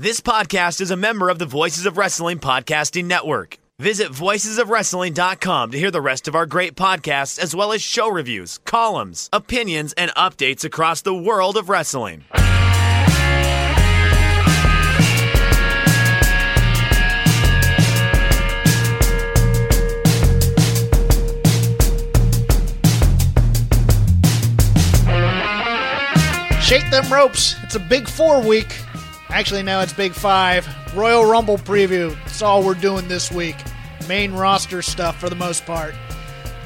This podcast is a member of the Voices of Wrestling Podcasting Network. Visit voicesofwrestling.com to hear the rest of our great podcasts, as well as show reviews, columns, opinions, and updates across the world of wrestling. Shake them ropes. It's a big four week. Actually, now it's big five. Royal Rumble preview. That's all we're doing this week. Main roster stuff for the most part.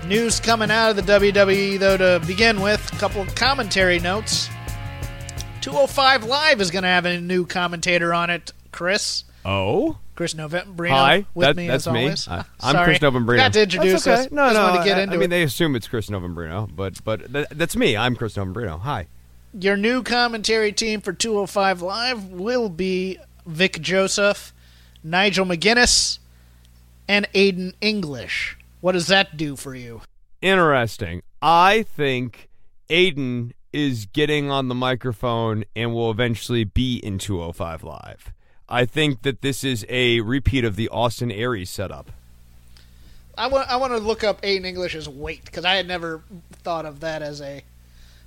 News coming out of the WWE, though, to begin with. A couple of commentary notes. 205 Live is going to have a new commentator on it, Chris. Oh, Chris Novembrino hi. with that, me that's as me. always. I- I'm Sorry. Chris Novembrino. Forgot to introduce That's okay. us. No, Just no. wanted to get I, into I mean, it. they assume it's Chris Novembrino, but but th- that's me. I'm Chris Novembrino. Hi. Your new commentary team for 205 Live will be Vic Joseph, Nigel McGuinness, and Aiden English. What does that do for you? Interesting. I think Aiden is getting on the microphone and will eventually be in 205 Live. I think that this is a repeat of the Austin Aries setup. I want I want to look up Aiden English's weight because I had never thought of that as a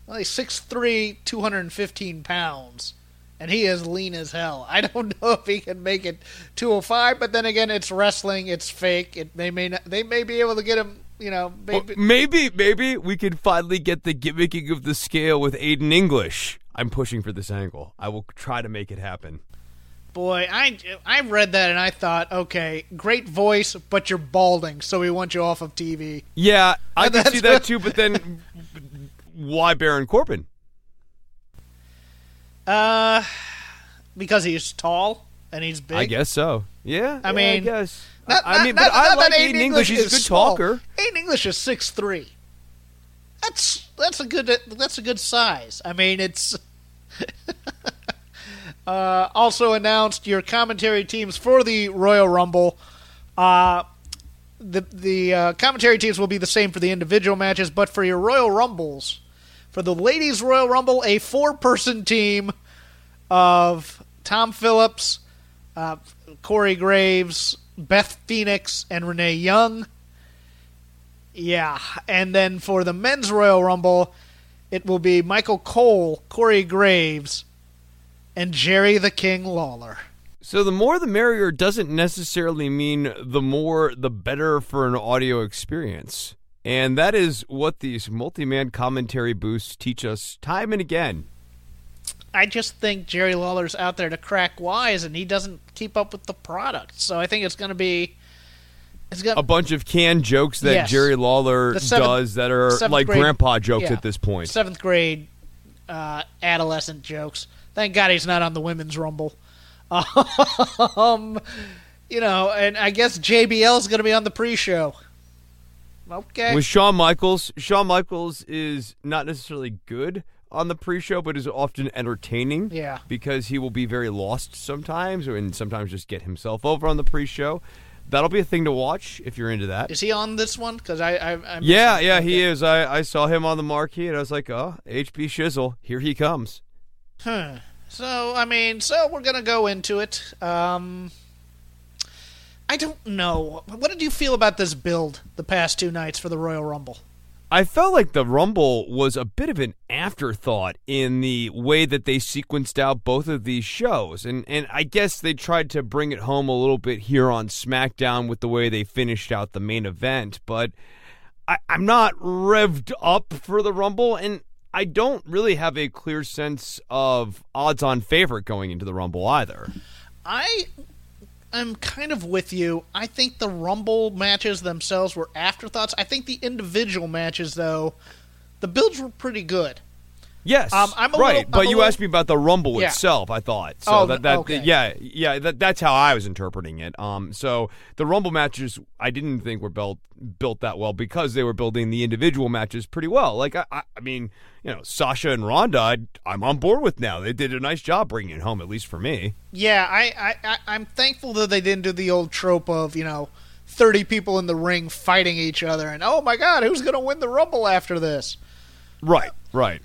well, he's 6'3", 215 pounds, and he is lean as hell. I don't know if he can make it 205, but then again, it's wrestling, it's fake. It they may not, they may be able to get him. You know, Well, maybe, maybe maybe we could finally get the gimmicking of the scale with Aiden English. I'm pushing for this angle. I will try to make it happen. Boy, I I read that and I thought, okay, great voice, but you're balding, so we want you off of TV. Yeah, I can see that too. But then, why Baron Corbin? Uh, because he's tall and he's big. I guess so. Yeah, I yeah, mean, I guess. Not, I mean, not- but I like Aiden English. He's a good small. talker. Aiden English is six three. That's that's a good that's a good size. I mean, it's. uh, also announced your commentary teams for the Royal Rumble. Uh, the the uh, commentary teams will be the same for the individual matches, but for your Royal Rumbles, for the ladies Royal Rumble, a four person team of Tom Phillips, uh, Corey Graves, Beth Phoenix, and Renee Young. Yeah, and then for the men's Royal Rumble, it will be Michael Cole, Corey Graves, and Jerry the King Lawler. So the more the merrier doesn't necessarily mean the more the better for an audio experience. And that is what these multi-man commentary boosts teach us time and again. I just think Jerry Lawler's out there to crack wise, and he doesn't keep up with the product. So I think it's going to be. It's going A bunch of canned jokes that Yes. Jerry Lawler seventh- does that are like grade- grandpa jokes yeah, at this point. Seventh grade uh, adolescent jokes. Thank God he's not on the women's rumble. Um, you know, and I guess JBL's going to be on the pre-show. Okay. With Shawn Michaels, Shawn Michaels is not necessarily good on the pre-show, but is often entertaining. Yeah. Because he will be very lost sometimes, and sometimes just get himself over on the pre-show. That'll be a thing to watch if you're into that. Is he on this one? Because I, I, I'm Yeah, yeah, he is. I, I saw him on the marquee, and I was like, oh, HB Shizzle, here he comes. Huh. So I mean, so we're gonna go into it. Um, I don't know. What did you feel about this build the past two nights for the Royal Rumble? I felt like the Rumble was a bit of an afterthought in the way that they sequenced out both of these shows. And and I guess they tried to bring it home a little bit here on SmackDown with the way they finished out the main event, but I, I'm not revved up for the Rumble and I don't really have a clear sense of odds on favorite going into the Rumble either. I am kind of with you. I think the Rumble matches themselves were afterthoughts. I think the individual matches, though, the builds were pretty good. Yes, Um, I'm a right. little- I'm but you little- asked me about the Rumble Yeah. itself. I thought so. Oh, that, that okay. yeah, yeah. That, that's how I was interpreting it. Um, so the Rumble matches, I didn't think were built built that well because they were building the individual matches pretty well. Like I, I, I mean, you know, Sasha and Ronda, I, I'm on board with now. They did a nice job bringing it home, at least for me. Yeah, I, I, I I'm thankful that they didn't do the old trope of you know. 30 people in the ring fighting each other, and oh my god, who's going to win the Rumble after this? Right, right.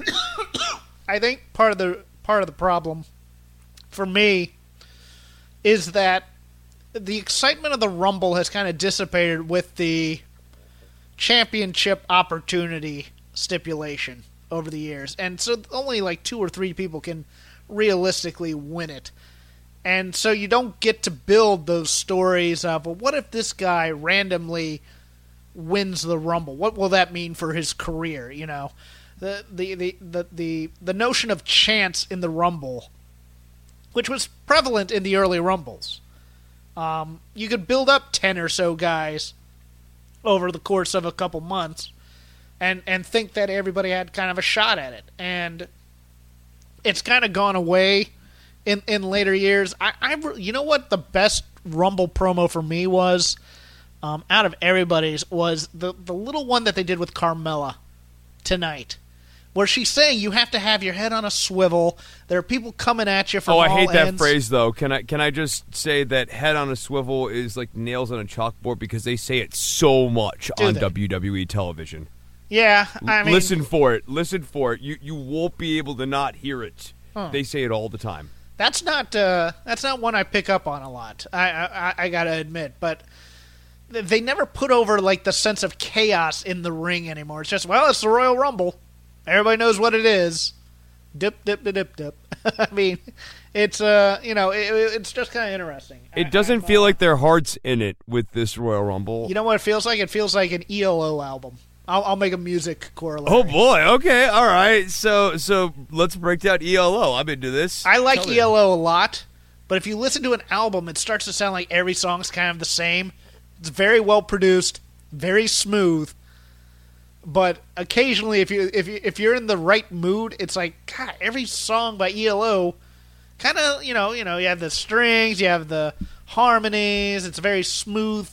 I think part of the part of the problem for me is that the excitement of the Rumble has kind of dissipated with the championship opportunity stipulation over the years. And so only like two or three people can realistically win it. And so you don't get to build those stories of, well, what if this guy randomly wins the Rumble? What will that mean for his career? You know, the the the the the, notion of chance in the Rumble, which was prevalent in the early Rumbles. Um, you could build up ten or so guys over the course of a couple months, and and think that everybody had kind of a shot at it, and it's kind of gone away in in later years. I, I you know what the best Rumble promo for me was um, out of everybody's was the the little one that they did with Carmella tonight, where she's saying you have to have your head on a swivel. There are people coming at you from Oh, I hate that phrase though. Can I can I just say that head on a swivel is like nails on a chalkboard because they say it so much Do on they? WWE television. Yeah, I mean, listen for it. Listen for it. You you won't be able to not hear it. Huh. They say it all the time. That's not uh, that's not one I pick up on a lot. I I, I gotta admit, but they never put over like the sense of chaos in the ring anymore. It's just well, it's the Royal Rumble. Everybody knows what it is. Dip dip dip dip dip. I mean, it's uh you know it, it's just kind of interesting. I- It doesn't I'm, feel like their hearts in it with this Royal Rumble. you know what it feels like. It feels like an ELO album. I'll, I'll make a music corollary. oh boy. Okay. All right. So so let's break down ELO. I'm into this. I like Tell me. ELO a lot, but if you listen to an album, it starts to sound like every song's kind of the same. It's very well produced, very smooth, but occasionally, if you if you if you're in the right mood, it's like God. Every song by ELO, kind of you know you know you have the strings, you have the harmonies. It's a very smooth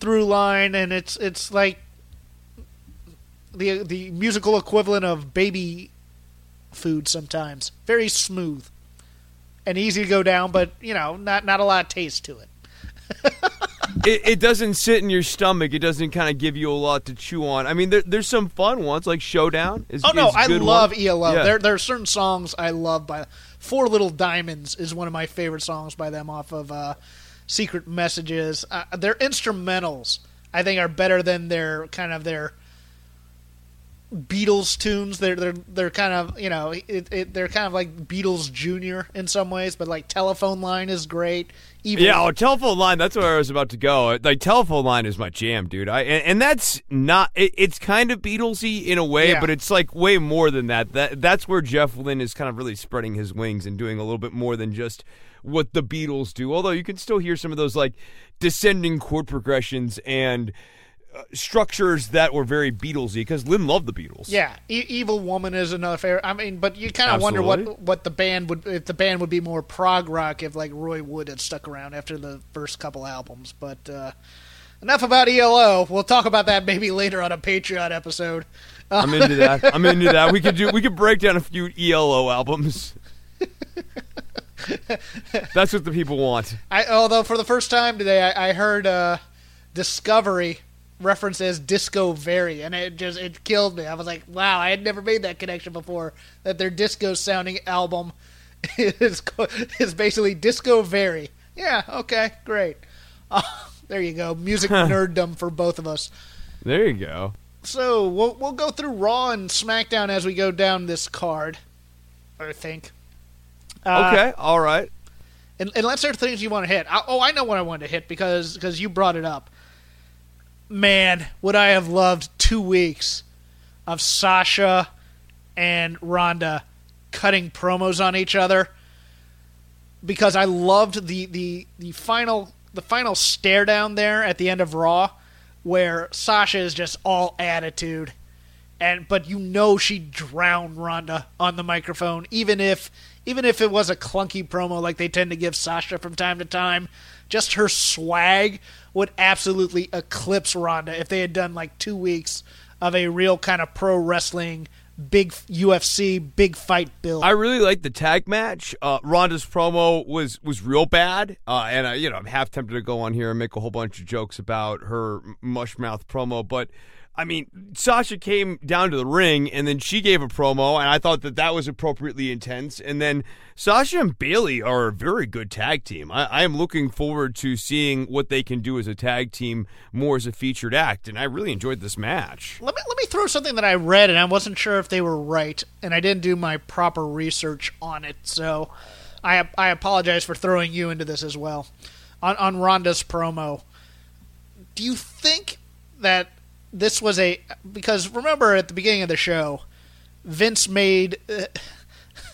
through line, and it's it's like the the musical equivalent of baby food sometimes. Very smooth and easy to go down, but you know, not not a lot of taste to it. It, it doesn't sit in your stomach. It doesn't kind of give you a lot to chew on. I mean, there, there's some fun ones like Showdown. Is, Oh no, is I love one. ELO. Yeah. There there are certain songs I love by Four Little Diamonds is one of my favorite songs by them off of uh, Secret Messages. Uh, their instrumentals I think are better than their kind of their Beatles tunes. They're they're they're kind of you know it, it, they're kind of like Beatles Junior in some ways, but like Telephone Line is great. Evil, Yeah, oh, telephone line. That's where I was about to go. Like telephone line is my jam, dude. I and, and that's not. It, it's kind of Beatlesy in a way, Yeah. but it's like way more than that. That that's where Jeff Lynne is kind of really spreading his wings and doing a little bit more than just what the Beatles do. Although you can still hear some of those like descending chord progressions and uh, structures that were very Beatlesy because Lynne loved the Beatles. Yeah, e- Evil Woman is another favorite. I mean, but you kind of wonder what what the band would if the band would be more prog rock if like Roy Wood had stuck around after the first couple albums. But uh, enough about ELO. We'll talk about that maybe later on a Patreon episode. I'm into that. I'm into that. We could do. We could break down a few ELO albums. That's what the people want. I although for the first time today I, I heard uh, Discovery referenced as Disco Very, and it just it killed me. I was like, wow, I had never made that connection before. That their disco sounding album is is basically Disco Very. Yeah, okay, great. Uh, there you go, music nerddom for both of us. There you go. So we'll we'll go through Raw and SmackDown as we go down this card. I think. Uh, Okay, all right. Un- unless there are things you want to hit. I, oh, I know what I wanted to hit because because you brought it up. Man, would I have loved two weeks of Sasha and Ronda cutting promos on each other because I loved the the the final the final stare down there at the end of Raw where Sasha is just all attitude and but you know she drowned Ronda on the microphone, even if even if it was a clunky promo like they tend to give Sasha from time to time. Just her swag would absolutely eclipse Ronda if they had done like two weeks of a real kind of pro wrestling big UFC big fight build. I really like the tag match. Uh, Ronda's promo was was real bad, uh, and I, you know I'm half tempted to go on here and make a whole bunch of jokes about her mush mouth promo, but I mean, Sasha came down to the ring and then she gave a promo, and I thought that that was appropriately intense. And then Sasha and Bayley are a very good tag team. I, I, am looking forward to seeing what they can do as a tag team more as a featured act, and I really enjoyed this match. Let me let me throw something that I read, and I wasn't sure if they were right, and I didn't do my proper research on it, so I I apologize for throwing you into this as well. On on Ronda's promo, do you think that this was a because remember at the beginning of the show, Vince made uh,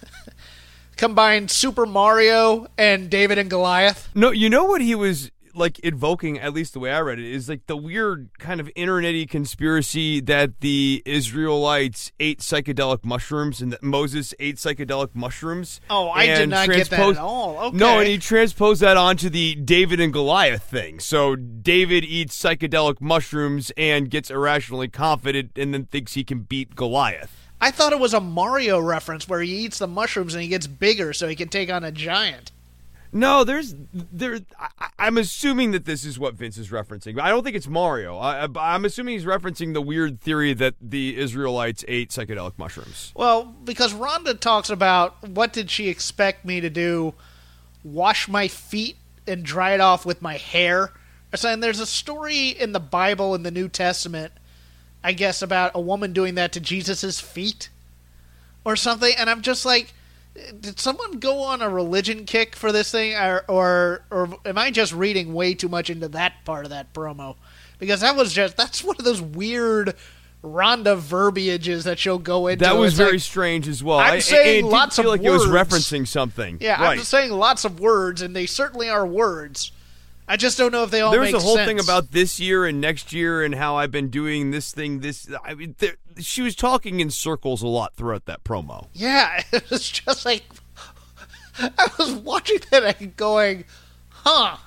combined Super Mario and David and Goliath. No, you know what he was like invoking, at least the way I read it, is like the weird kind of internety conspiracy that the Israelites ate psychedelic mushrooms and that Moses ate psychedelic mushrooms. Oh, I did not get that at all. Okay. No, and he transposed that onto the David and Goliath thing. So David eats psychedelic mushrooms and gets irrationally confident and then thinks he can beat Goliath. I thought it was a Mario reference where he eats the mushrooms and he gets bigger so he can take on a giant. No, there's there. I, am assuming that this is what Vince is referencing. I don't think it's Mario. I, I'm assuming he's referencing the weird theory that the Israelites ate psychedelic mushrooms. Well, because Ronda talks about what did she expect me to do? Wash my feet and dry it off with my hair. Something. There's a story in the Bible in the New Testament, I guess, about a woman doing that to Jesus's feet, or something. And I'm just like did someone go on a religion kick for this thing, or, or or am I just reading way too much into that part of that promo? Because that was just that's one of those weird Ronda verbiages that she'll go into. That was it's very like, strange as well. I'm I, saying it, it lots feel of like it was referencing something. Yeah, right. I'm just saying lots of words, and they certainly are words. I just don't know if they all. There's a whole sense. thing about this year and next year and how I've been doing this thing. This I mean, there, she was talking in circles a lot throughout that promo. Yeah, it was just like I was watching that and going, huh.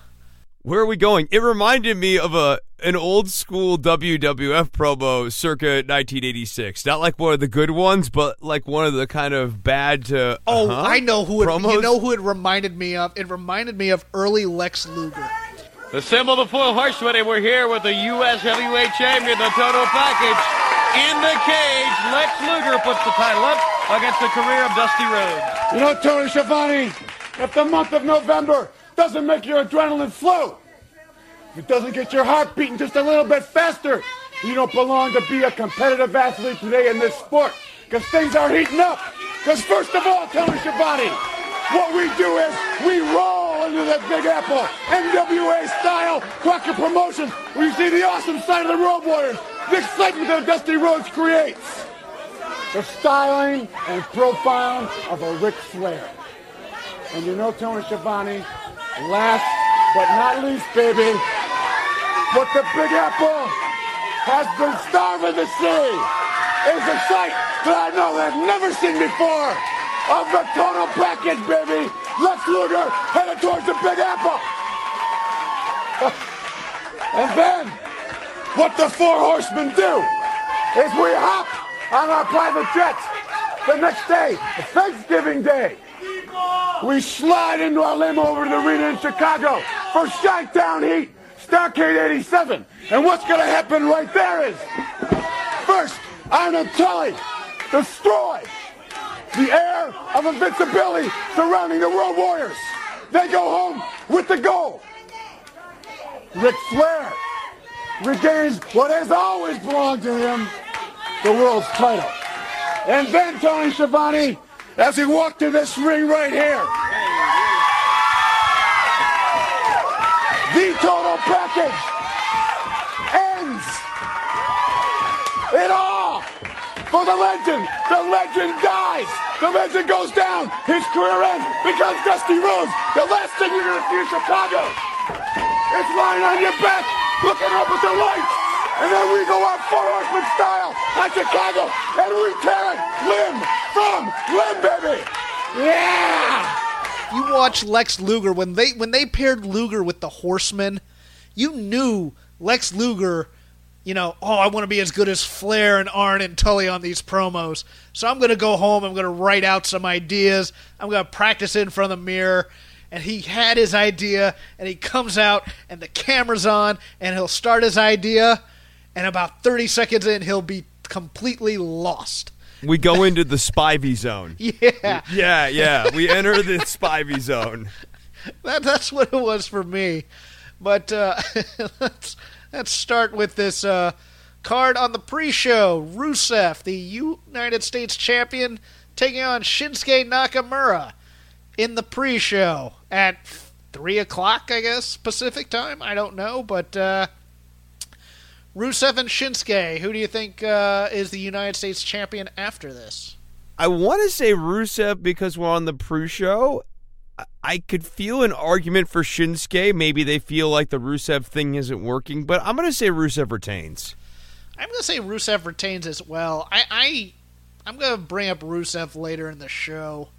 Where are we going? It reminded me of a an old school WWF promo circa 1986. Not like one of the good ones, but like one of the kind of bad to. Oh, uh-huh I know who it. promos. You know who it reminded me of? It reminded me of early Lex Luger. Assemble the four horsemen, and we're here with the U.S. Heavyweight Champion, the total package. In the cage, Lex Luger puts the title up against the career of Dusty Rhodes. You know, Tony Schiavone, if the month of November doesn't make your adrenaline flow, if it doesn't get your heart beating just a little bit faster, you don't belong to be a competitive athlete today in this sport. Because things are heating up. Because first of all, Tony Schiavone, what we do is we roll into the Big Apple, NWA style, Crockett promotion. We see the awesome side of the Road Warriors, the excitement that Dusty Rhodes creates the styling and profile of a Ric Flair. And you know, Tony Schiavone, last but not least, baby, what the Big Apple has been starving to see is a sight that I know they've never seen before of the total package, baby. Lex Luger headed towards the Big Apple. and then, what the four horsemen do is we hop on our private jets the next day, Thanksgiving Day. We slide into our limo over to the arena in Chicago for Chi-Town Heat, Starrcade 87. And what's going to happen right there is, first, Arn and Tully destroy the air of invincibility surrounding the Road Warriors. They go home with the gold. Ric Flair regains what has always belonged to him, the world's title. And then Tony Schiavone, as he walked to this ring right here, the total package ends it all for the legend. The legend dies. The legend goes down. His career ends because Dusty Rhodes, the last thing you're going to see in Chicago, is lying on your back, looking up at the lights, and then we go out four horseman style on Chicago, and we tear it limb from limb, baby. Yeah. You watch Lex Luger when they when they paired Luger with the Horseman, you knew Lex Luger. You know, oh, I want to be as good as Flair and Arn and Tully on these promos. So I'm going to go home. I'm going to write out some ideas. I'm going to practice in front of the mirror. And he had his idea, and he comes out, and the camera's on, and he'll start his idea, and about 30 seconds in, he'll be completely lost. We go into the Spivey zone. Yeah. Yeah, yeah. We enter the Spivey zone. that, that's what it was for me. But uh, let's let's start with this uh, card on the pre-show. Rusev, the United States champion, taking on Shinsuke Nakamura in the pre-show at three o'clock, I guess Pacific time. I don't know, but uh, Rusev and Shinsuke. Who do you think uh, is the United States champion after this? I want to say Rusev because we're on the pre-show. I- could feel an argument for Shinsuke. Maybe they feel like the Rusev thing isn't working, but I'm going to say Rusev retains. I'm going to say Rusev retains as well. I, I I'm going to bring up Rusev later in the show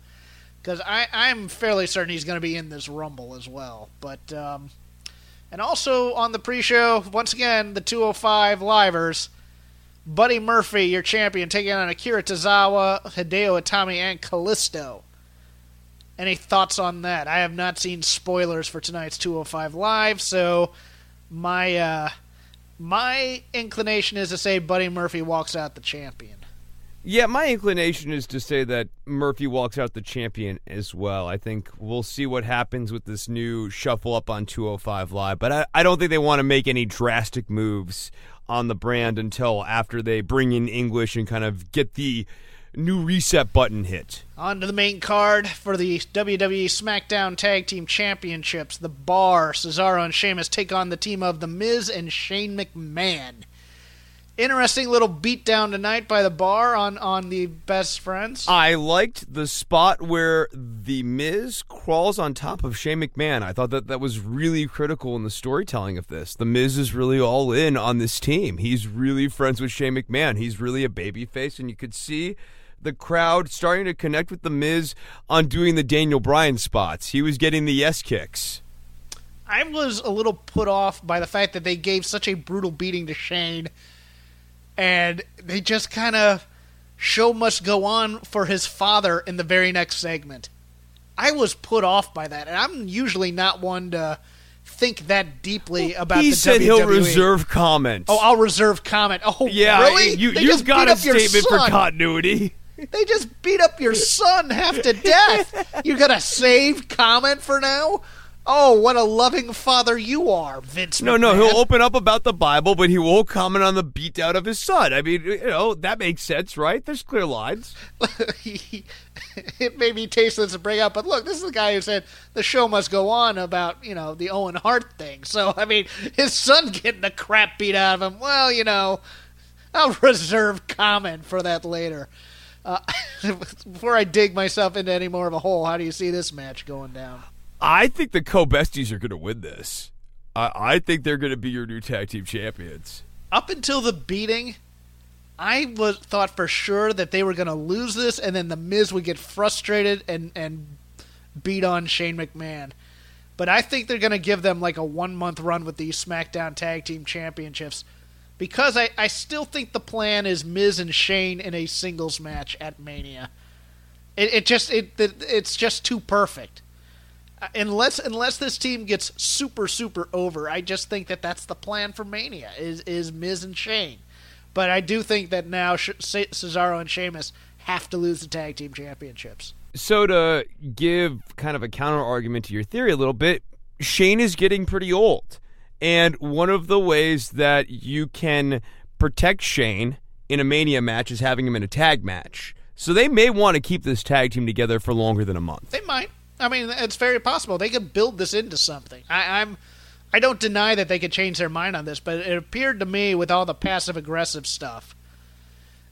because I I'm fairly certain he's going to be in this Rumble as well. But um, and also on the pre-show, once again, the 205 livers. Buddy Murphy, your champion, taking on Akira Tozawa, Hideo Itami, and Kalisto. Any thoughts on that? I have not seen spoilers for tonight's 205 Live, so my uh, my inclination is to say Buddy Murphy walks out the champion. Yeah, my inclination is to say that Murphy walks out the champion as well. I think we'll see what happens with this new shuffle up on 205 Live, but I, I don't think they want to make any drastic moves on the brand until after they bring in English and kind of get the new reset button hit. On to the main card for the WWE SmackDown Tag Team Championships. The Bar, Cesaro, and Sheamus take on the team of The Miz and Shane McMahon. Interesting little beatdown tonight by the Bar on, on the Best Friends. I liked the spot where the Miz crawls on top of Shane McMahon. I thought that that was really critical in the storytelling of this. The Miz is really all in on this team. He's really friends with Shane McMahon. He's really a babyface, and you could see the crowd starting to connect with the Miz on doing the Daniel Bryan spots. He was getting the yes kicks. I was a little put off by the fact that they gave such a brutal beating to Shane, and they just kind of show must go on for his father in the very next segment. I was put off by that, and I'm usually not one to think that deeply about he the said WWE. he'll reserve comment. Oh, I'll reserve comment. Oh, yeah, really? you, just got a statement for continuity. They just beat up your son half to death. you got a save comment for now? Oh, what a loving father you are, Vince. No, no, he'll open up about the Bible, but he won't comment on the beatdown of his son. I mean, you know, that makes sense, right? There's clear lines. it may be tasteless to bring up, but look, this is the guy who said the show must go on about, you know, the Owen Hart thing. So, I mean, his son getting the crap beat out of him. Well, you know, I'll reserve comment for that later. Uh, before I dig myself into any more of a hole, how do you see this match going down? I think the co-besties are going to win this. I, I think they're going to be your new tag team champions. Up until the beating, I was thought for sure that they were going to lose this, and then the Miz would get frustrated and and beat on Shane McMahon. But I think they're going to give them like a one month run with these SmackDown Tag Team Championships because I, I still think the plan is Miz and Shane in a singles match at Mania. It, it just it, it it's just too perfect. Uh, Unless unless this team gets super super over, I just think that that's the plan for Mania is is Miz and Shane. But I do think that now Cesaro and Sheamus have to lose the tag team championships. So to give kind of a counter argument to your theory a little bit, Shane is getting pretty old. And one of the ways that you can protect Shane in a Mania match is having him in a tag match. So they may want to keep this tag team together for longer than a month. They might. I mean, it's very possible they could build this into something. I, I'm, I don't deny that they could change their mind on this, but it appeared to me with all the passive aggressive stuff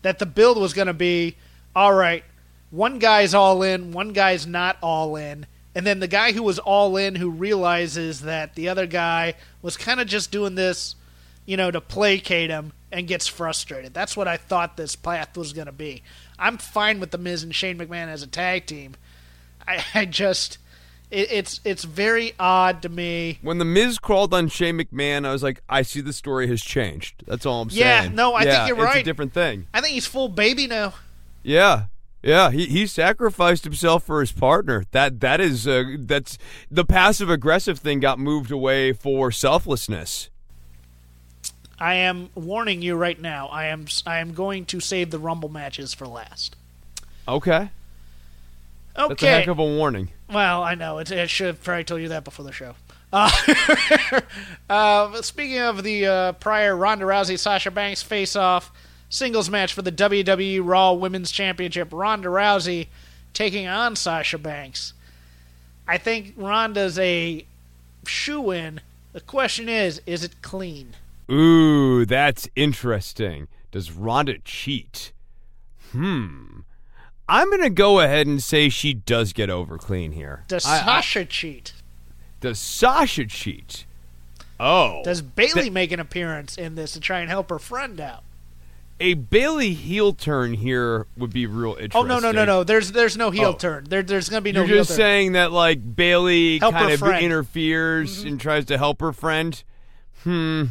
that the build was going to be all right. One guy's all in, one guy's not all in, and then the guy who was all in who realizes that the other guy was kind of just doing this, you know, to placate him and gets frustrated. That's what I thought this path was going to be. I'm fine with the Miz and Shane McMahon as a tag team. I, I just it, it's it's very odd to me. When the Miz crawled on Shane McMahon, I was like, I see the story has changed. That's all I'm Yeah, saying. Yeah no, I think you're right It's a different thing. I think he's full baby now. Yeah. Yeah, he, he sacrificed himself for his partner. That that is uh, that's the passive aggressive thing got moved away for selflessness. I am warning you right now. I am I am going to save the Rumble matches for last. Okay, that's a Okay. heck of a warning. Well, I know. It, I should have probably told you that before the show. Uh, uh, speaking of the uh, prior Ronda Rousey Sasha Banks face off singles match for the WWE Raw Women's Championship, Ronda Rousey taking on Sasha Banks. I think Ronda's a shoe in. The question is, is it clean? Ooh, that's interesting. Does Ronda cheat? Hmm. I'm gonna go ahead and say she does get over clean here. Does I- I- Sasha cheat? does Sasha cheat? Oh, Does Bayley make an appearance in this to try and help her friend out? A Bayley heel turn here would be real interesting. Oh no no no no! There's there's no heel Oh. turn. There there's gonna be no heel turn. You're just saying that like Bayley Help kind of friend. Mm-hmm. interferes and tries to help her friend. Hmm.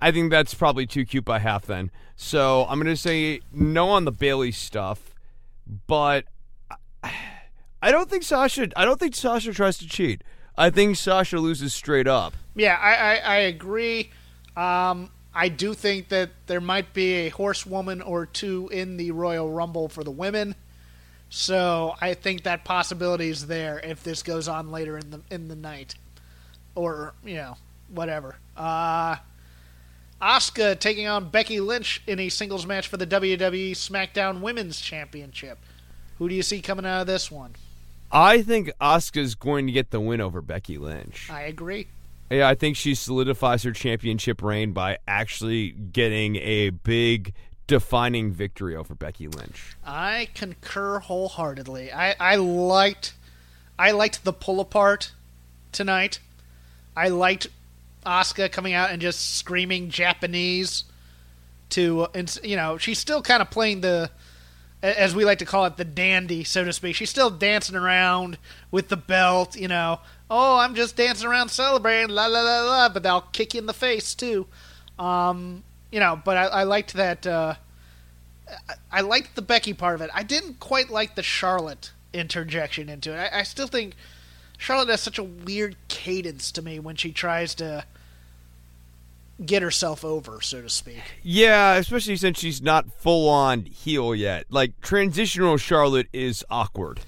I think that's probably too cute by half then. So I'm gonna say no on the Bayley stuff, but I- I don't think Sasha. I don't think Sasha tries to cheat. I think Sasha loses straight up. Yeah, I, I, I agree. Um, I do think that there might be a horsewoman or two in the Royal Rumble for the women. So I think that possibility is there if this goes on later in the in the night, or you know whatever. Uh, Asuka taking on Becky Lynch in a singles match for the WWE SmackDown Women's Championship. Who do you see coming out of this one? I think Asuka's going to get the win over Becky Lynch. I agree. Yeah, I think she solidifies her championship reign by actually getting a big defining victory over Becky Lynch. I concur wholeheartedly. I, I liked I liked the pull apart tonight. I liked Asuka coming out and just screaming Japanese to and you know she's still kind of playing the as we like to call it the dandy so to speak. She's still dancing around with the belt, you know. Oh, I'm just dancing around celebrating, la la la la. But they'll kick you in the face too. Um, you know, but I, I liked that. Uh, I liked the Becky part of it. I didn't quite like the Charlotte interjection into it. I, I still think Charlotte has such a weird cadence to me when she tries to get herself over, so to speak. Yeah, especially since she's not full on heel yet. Like transitional Charlotte is awkward.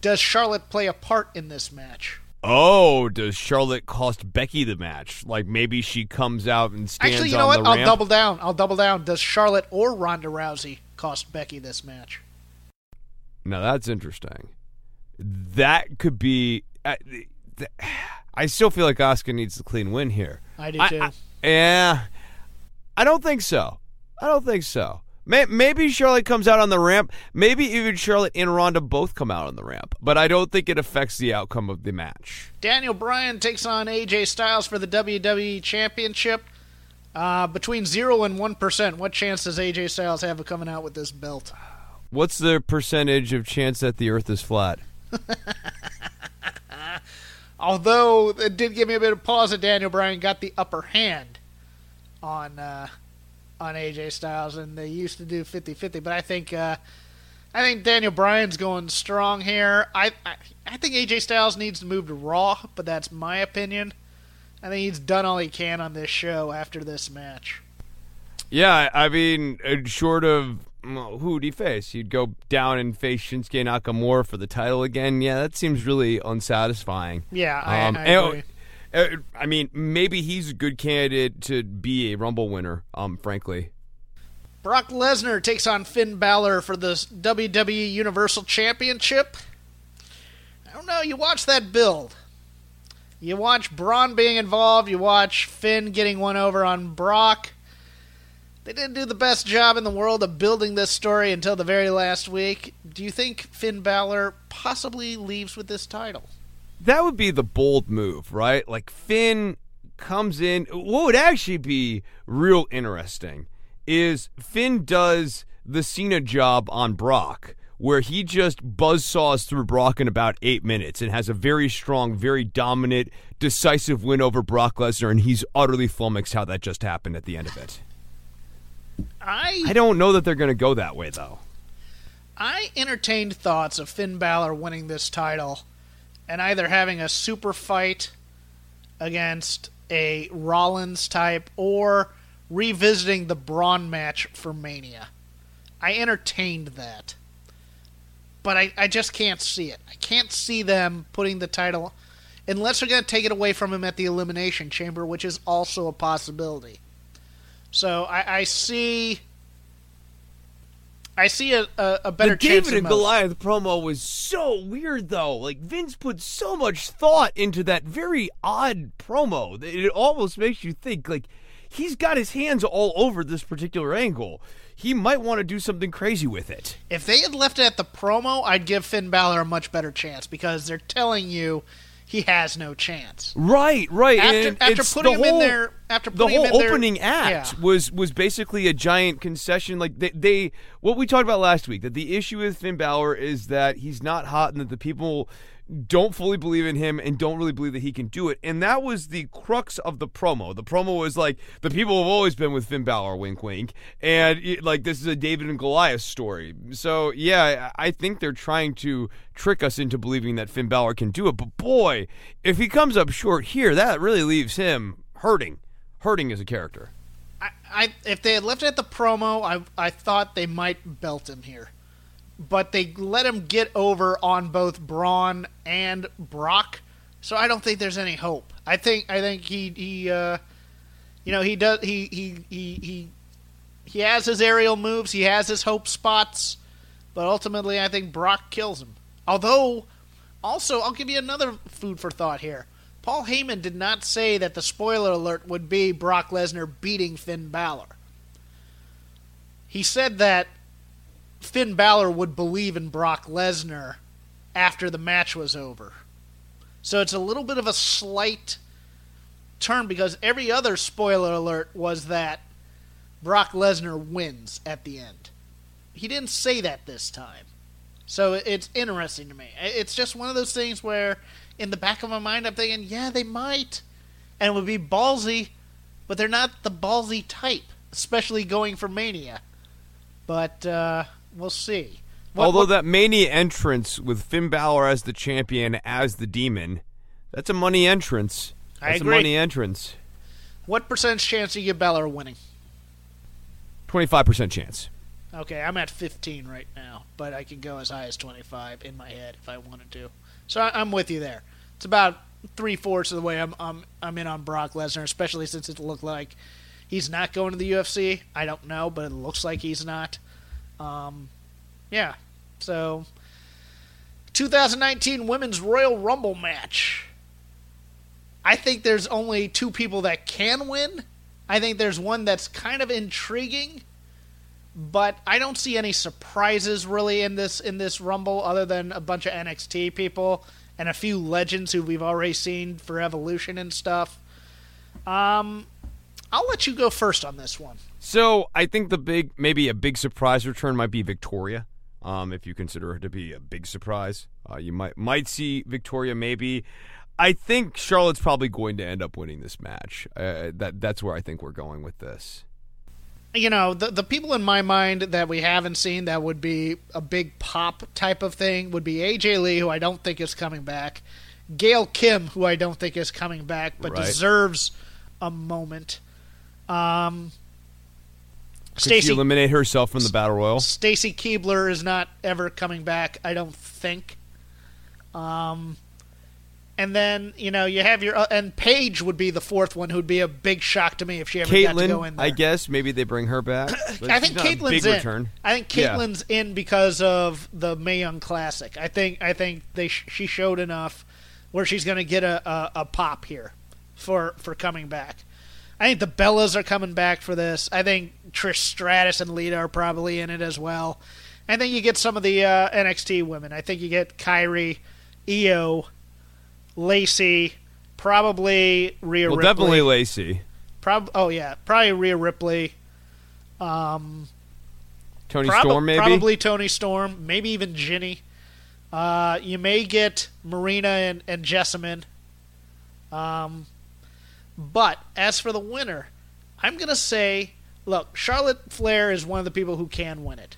Does Charlotte play a part in this match? Oh, does Charlotte cost Becky the match? Like maybe she comes out and stands Actually, you know what? I'll ramp? double down. I'll double down. Does Charlotte or Ronda Rousey cost Becky this match? Now that's interesting. That could be. I, th- I still feel like Asuka needs the clean win here. I do I- too. I- yeah, I don't think so. I don't think so. May- Maybe Charlotte comes out on the ramp. Maybe even Charlotte and Ronda both come out on the ramp. But I don't think it affects the outcome of the match. Daniel Bryan takes on AJ Styles for the WWE Championship. Uh, between zero and one percent, what chance does AJ Styles have of coming out with this belt? What's the percentage of chance that the Earth is flat? Although it did give me a bit of pause that Daniel Bryan got the upper hand on uh, on AJ Styles, and they used to do 50-50. But I think uh, I think Daniel Bryan's going strong here. I, I I think AJ Styles needs to move to Raw, but that's my opinion. I think he's done all he can on this show after this match. Yeah, I mean, uh, short of well, who would he face? He'd go down and face Shinsuke Nakamura for the title again. Yeah, that seems really unsatisfying. Yeah, I, Um, I agree. Uh, I mean, maybe he's a good candidate to be a Rumble winner. Um, frankly, Brock Lesnar takes on Finn Balor for the WWE Universal Championship. I don't know. You watch that build. You watch Braun being involved. You watch Finn getting one over on Brock. They didn't do the best job in the world of building this story until the very last week. Do you think Finn Balor possibly leaves with this title? That would be the bold move, right? Like Finn comes in. What would actually be real interesting is Finn does the Cena job on Brock, where he just buzzsaws through Brock in about eight minutes and has a very strong, very dominant, decisive win over Brock Lesnar, and he's utterly flummoxed how that just happened at the end of it. I I don't know that they're going to go that way, though. I entertained thoughts of Finn Balor winning this title and either having a super fight against a Rollins type or revisiting the Braun match for Mania. I entertained that. But I, I just can't see it. I can't see them putting the title unless they're going to take it away from him at the Elimination Chamber, which is also a possibility. So I, I see I see a, a, a better the chance. David and most. Goliath promo was so weird, though. Like Vince put so much thought into that very odd promo that it almost makes you think like he's got his hands all over this particular angle. He might want to do something crazy with it. If they had left it at the promo, I'd give Finn Balor a much better chance because they're telling you he has no chance. Right, right. After- and after putting him in there- after the whole in there- opening act yeah. was was basically a giant concession. Like they, they, what we talked about last week, that the issue with Finn Balor is that he's not hot, and that the people don't fully believe in him and don't really believe that he can do it. And that was the crux of the promo. The promo was like the people have always been with Finn Balor, wink, wink, and it, like this is a David and Goliath story. So yeah, I think they're trying to trick us into believing that Finn Balor can do it. But boy, if he comes up short here, that really leaves him hurting, hurting as a character. I, I if they had left it at the promo, I I thought they might belt him here, but they let him get over on both Braun and Brock, so I don't think there's any hope. I think I think he he uh, you know he does he he he he he has his aerial moves, he has his hope spots, but ultimately I think Brock kills him. Although, also I'll give you another food for thought here. Paul Heyman did not say that the spoiler alert would be Brock Lesnar beating Finn Balor. He said that Finn Balor would believe in Brock Lesnar after the match was over. So it's a little bit of a slight turn because every other spoiler alert was that Brock Lesnar wins at the end. He didn't say that this time. So it's interesting to me. It's just one of those things where, in the back of my mind, I'm thinking, yeah, they might. And it would be ballsy, but they're not the ballsy type, especially going for Mania. But uh, we'll see. What- Although what- that Mania entrance with Finn Balor as the champion, as the demon, that's a money entrance. I That's agree. a money entrance. what percentage chance do you give Balor winning? Twenty-five percent chance. Okay, I'm at 15 right now, but I can go as high as 25 in my head if I wanted to. So I, I'm with you there. It's about three fourths of the way I'm, I'm I'm in on Brock Lesnar, especially since it looked like he's not going to the UFC. I don't know, but it looks like he's not. Um, yeah. So 2019 Women's Royal Rumble match. I think there's only two people that can win. I think there's one that's kind of intriguing but I don't see any surprises really in this in this Rumble other than a bunch of NXT people and a few legends who we've already seen for Evolution and stuff. Um, I'll let you go first on this one. So I think the big, maybe a big surprise return might be Victoria. Um, if you consider her to be a big surprise, uh, you might might see Victoria. Maybe. I think Charlotte's probably going to end up winning this match. Uh, that that's where I think we're going with this. You know, the the people in my mind that we haven't seen that would be a big pop type of thing would be AJ Lee, who I don't think is coming back, Gail Kim, who I don't think is coming back, but Right. deserves a moment. Um, Could she Stacy eliminate herself from the battle royal? Stacy Keibler is not ever coming back, I don't think. Um, and then you know you have your uh, and Paige would be the fourth one, who'd be a big shock to me if she ever got to go in there. I guess maybe they bring her back. I think Kaitlyn's in. return. I think Yeah. In because of the Mae Young Classic. I think I think they sh- she showed enough where she's going to get a, a, a pop here for for coming back. I think the Bellas are coming back for this. I think Trish Stratus and Lita are probably in it as well. I think you get some of the uh, NXT women. I think you get Kairi, Io, Lacey, Probably Rhea Well, Ripley. definitely Lacey. Prob- oh yeah, probably Rhea Ripley. Um, Toni prob- Storm, maybe. Probably Toni Storm. Maybe even Jinny. Uh, you may get Marina and, and Jessamyn. Um, but as for the winner, I'm gonna say, look, Charlotte Flair is one of the people who can win it.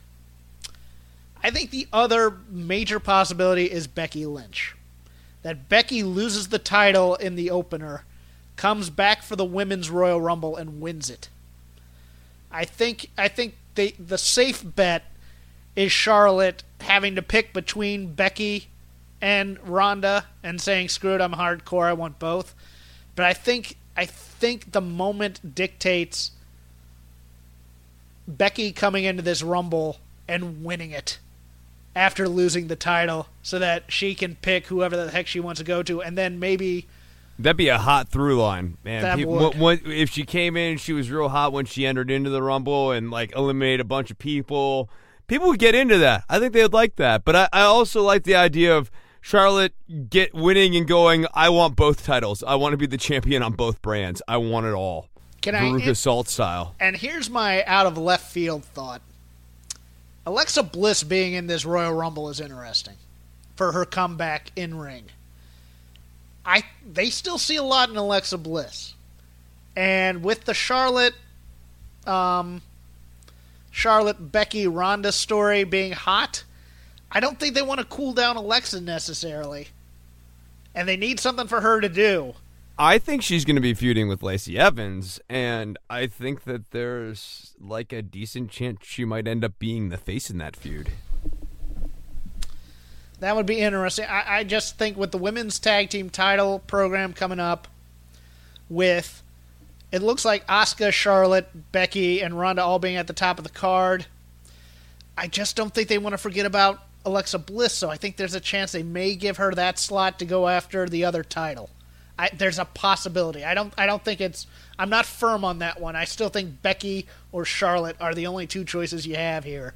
I think the other major possibility is Becky Lynch. That Becky loses the title in the opener, comes back for the women's Royal Rumble and wins it. I think I think the the safe bet is Charlotte having to pick between Becky and Ronda and saying screw it I'm hardcore I want both. But I think I think the moment dictates Becky coming into this Rumble and winning it after losing the title so that she can pick whoever the heck she wants to go to and then maybe That'd be a hot through line, man. That People- would. what- what- if she came in, she was real hot when she entered into the Rumble and like eliminated a bunch of people. People would get into that. I think they would like that. But I, I also like the idea of Charlotte get winning and going. I want both titles. I want to be the champion on both brands. I want it all. Can I- Veruca Salt style. And here's my out of left field thought. Alexa Bliss being in this Royal Rumble is interesting for her comeback in ring. I they still see a lot in Alexa Bliss. And with the Charlotte um Charlotte Becky Ronda story being hot, I don't think they want to cool down Alexa necessarily. And they need something for her to do. I think she's going to be feuding with Lacey Evans, and I think that there's like a decent chance she might end up being the face in that feud. That would be interesting. I, I just think with the women's tag team title program coming up, with it looks like Asuka, Charlotte, Becky, and Ronda all being at the top of the card. I just don't think they want to forget about Alexa Bliss, so I think there's a chance they may give her that slot to go after the other title. I, there's a possibility. I don't. I don't think it's. I'm not firm on that one. I still think Becky or Charlotte are the only two choices you have here.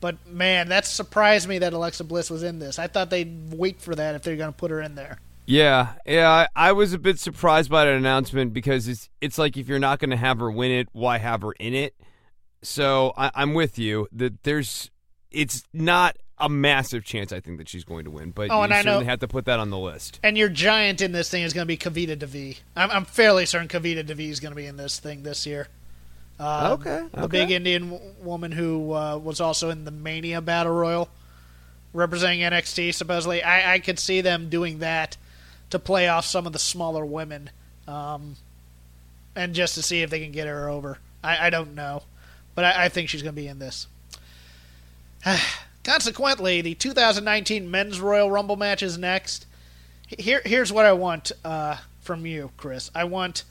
But man, that surprised me that Alexa Bliss was in this. I thought they'd wait for that if they're going to put her in there. Yeah, yeah, I, I was a bit surprised by that announcement because it's it's like if you're not going to have her win it, why have her in it? So I, I'm with you that there's it's not a massive chance I think that she's going to win, but Oh, you and I know- have to put that on the list. And your giant in this thing is going to be Kavita Devi. I'm, I'm fairly certain Kavita Devi is going to be in this thing this year. Uh, Okay, The big Indian w- woman who uh, was also in the Mania Battle Royal, representing NXT. Supposedly, I, I could see them doing that to play off some of the smaller women, um, and just to see if they can get her over. I, I don't know, but I, I think she's going to be in this. Consequently, the 2019 Men's Royal Rumble match is next. Here, here's what I want uh, from you, Chris. I want,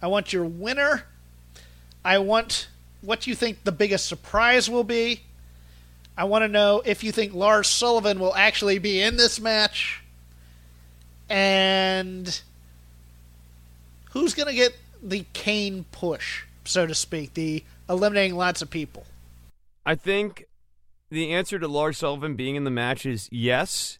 I want your winner. I want what you think the biggest surprise will be. I want to know if you think Lars Sullivan will actually be in this match, and who's going to get the Kane push, so to speak, the eliminating lots of people. I think the answer to Lars Sullivan being in the match is yes.